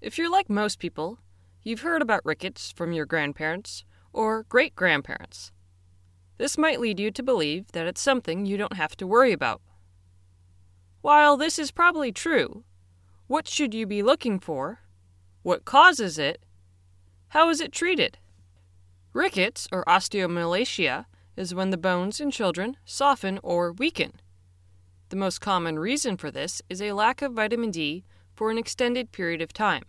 If you're like most people, you've heard about rickets from your grandparents or great grandparents. This might lead you to believe that it's something you don't have to worry about. While this is probably true, what should you be looking for? What causes it? How is it treated? Rickets, or osteomalacia, is when the bones in children soften or weaken. The most common reason for this is a lack of vitamin D for an extended period of time.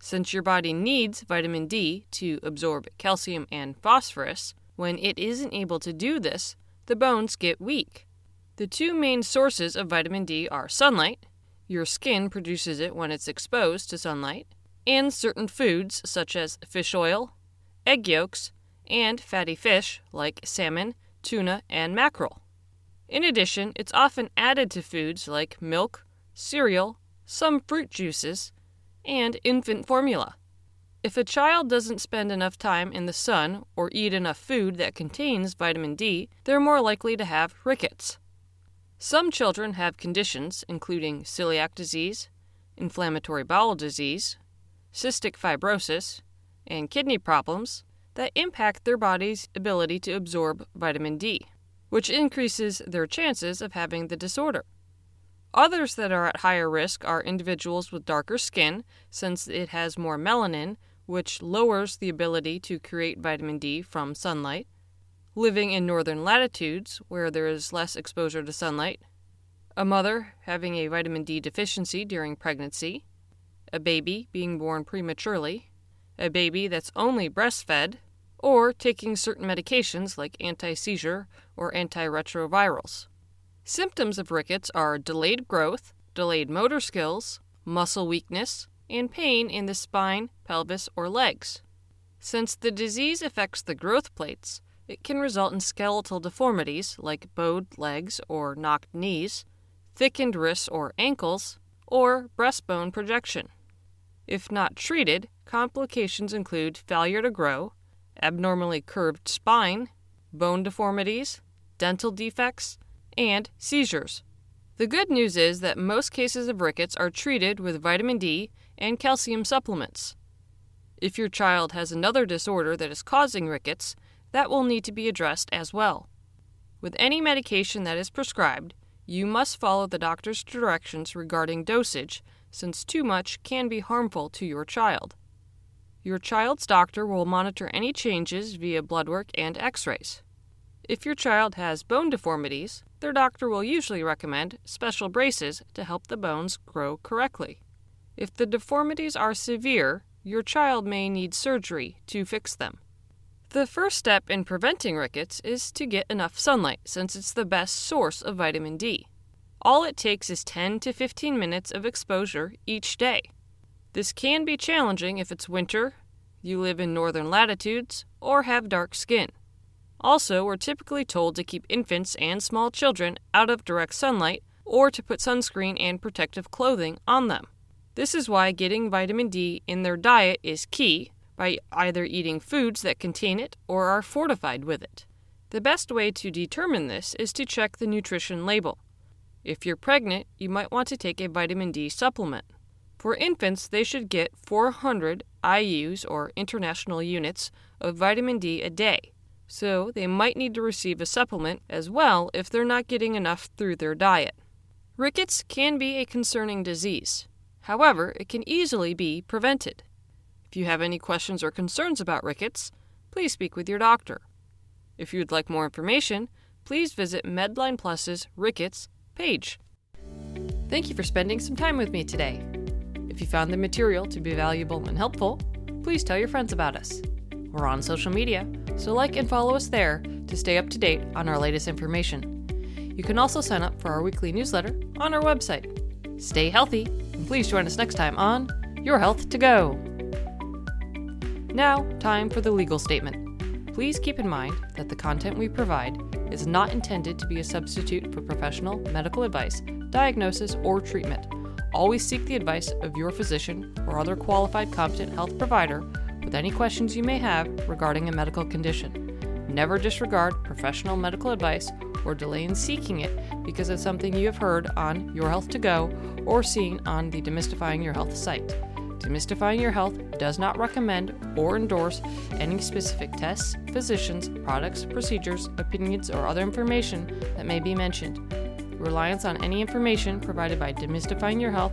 Since your body needs vitamin D to absorb calcium and phosphorus, when it isn't able to do this, the bones get weak. The two main sources of vitamin D are sunlight, your skin produces it when it's exposed to sunlight, and certain foods such as fish oil, egg yolks, and fatty fish like salmon, tuna, and mackerel. In addition, it's often added to foods like milk, cereal, some fruit juices, and infant formula. If a child doesn't spend enough time in the sun or eat enough food that contains vitamin D, they're more likely to have rickets. Some children have conditions including celiac disease, inflammatory bowel disease, cystic fibrosis, and kidney problems that impact their body's ability to absorb vitamin D which increases their chances of having the disorder. Others that are at higher risk are individuals with darker skin, since it has more melanin, which lowers the ability to create vitamin D from sunlight, living in northern latitudes where there is less exposure to sunlight, a mother having a vitamin D deficiency during pregnancy, a baby being born prematurely, a baby that's only breastfed, or taking certain medications like anti seizure or antiretrovirals. Symptoms of rickets are delayed growth, delayed motor skills, muscle weakness, and pain in the spine, pelvis, or legs. Since the disease affects the growth plates, it can result in skeletal deformities like bowed legs or knocked knees, thickened wrists or ankles, or breastbone projection. If not treated, complications include failure to grow, abnormally curved spine, bone deformities, dental defects, and seizures. The good news is that most cases of rickets are treated with vitamin D and calcium supplements. If your child has another disorder that is causing rickets, that will need to be addressed as well. With any medication that is prescribed, you must follow the doctor's directions regarding dosage, since too much can be harmful to your child. Your child's doctor will monitor any changes via blood work and x rays. If your child has bone deformities, their doctor will usually recommend special braces to help the bones grow correctly. If the deformities are severe, your child may need surgery to fix them. The first step in preventing rickets is to get enough sunlight since it's the best source of vitamin D. All it takes is 10 to 15 minutes of exposure each day. This can be challenging if it's winter, you live in northern latitudes, or have dark skin. Also, we're typically told to keep infants and small children out of direct sunlight or to put sunscreen and protective clothing on them. This is why getting vitamin D in their diet is key by either eating foods that contain it or are fortified with it. The best way to determine this is to check the nutrition label. If you're pregnant, you might want to take a vitamin D supplement. For infants, they should get 400 IUs or international units of vitamin D a day, so they might need to receive a supplement as well if they're not getting enough through their diet. Rickets can be a concerning disease. However, it can easily be prevented. If you have any questions or concerns about rickets, please speak with your doctor. If you'd like more information, please visit MedlinePlus's Rickets page. Thank you for spending some time with me today. If you found the material to be valuable and helpful, please tell your friends about us. We're on social media, so like and follow us there to stay up to date on our latest information. You can also sign up for our weekly newsletter on our website. Stay healthy, and please join us next time on Your Health to Go. Now, time for the legal statement. Please keep in mind that the content we provide is not intended to be a substitute for professional medical advice, diagnosis, or treatment. Always seek the advice of your physician or other qualified competent health provider with any questions you may have regarding a medical condition. Never disregard professional medical advice or delay in seeking it because of something you have heard on Your Health to Go or seen on the Demystifying Your Health site. Demystifying Your Health does not recommend or endorse any specific tests, physicians, products, procedures, opinions, or other information that may be mentioned. Reliance on any information provided by Demystifying Your Health,